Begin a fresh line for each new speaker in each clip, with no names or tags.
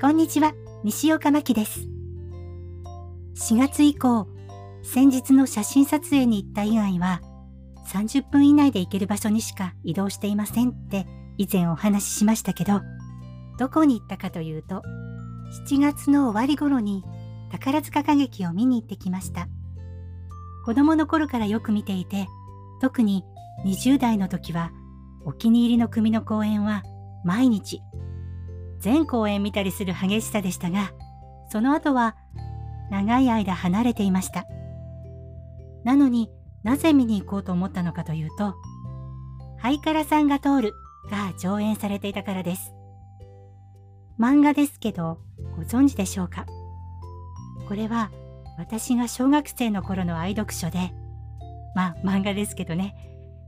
こんにちは、西岡真希です。4月以降、先日の写真撮影に行った以外は、30分以内で行ける場所にしか移動していませんって以前お話ししましたけど、どこに行ったかというと、7月の終わり頃に宝塚歌劇を見に行ってきました。子供の頃からよく見ていて、特に20代の時はお気に入りの組の公演は毎日全公演見たりする激しさでしたが、その後は長い間離れていました。なのになぜ見に行こうと思ったのかというと、ハイカラさんが通るが上演されていたからです。漫画ですけど、ご存知でしょうか？これは私が小学生の頃の愛読書で、まあ漫画ですけどね、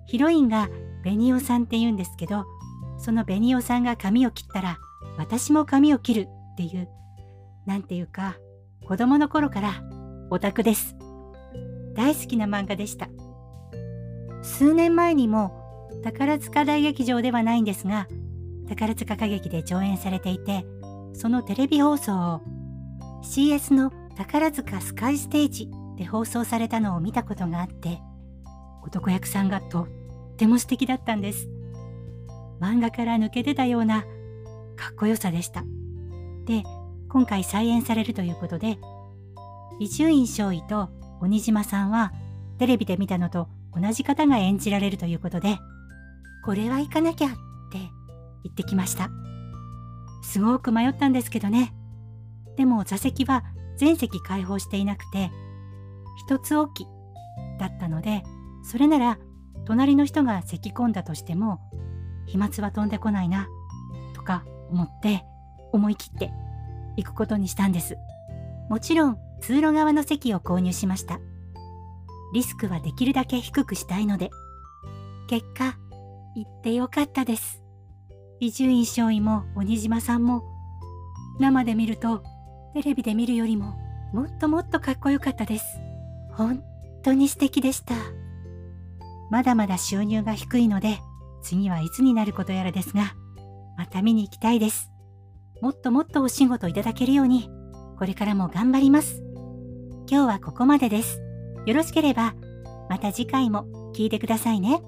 ヒロインがベニオさんって言うんですけど、そのベニオさんが髪を切ったら私も髪を切るっていう、なんていうか、子供の頃からオタクです。大好きな漫画でした。数年前にも宝塚大劇場ではないんですが、宝塚歌劇で上演されていて、そのテレビ放送を CS の宝塚スカイステージで放送されたのを見たことがあって、男役さんがとっても素敵だったんです。漫画から抜け出たようなかっこよさでした。で、今回再演されるということで、伊集院少尉と鬼島さんはテレビで見たのと同じ方が演じられるということで、これは行かなきゃって言ってきました。すごく迷ったんですけどね。でも座席は全席開放していなくて、一つ置きだったので、それなら隣の人が咳込んだとしても、飛沫は飛んでこないな、とか思って思い切って行くことにしたんです。もちろん通路側の席を購入しました。リスクはできるだけ低くしたいので。結果、行ってよかったです。伊集院少尉も鬼島さんも生で見るとテレビで見るよりももっともっとかっこよかったです。本当に素敵でした。まだまだ収入が低いので次はいつになることやらですが、また見に行きたいです。もっともっとお仕事いただけるように、これからも頑張ります。今日はここまでです。よろしければ、また次回も聞いてくださいね。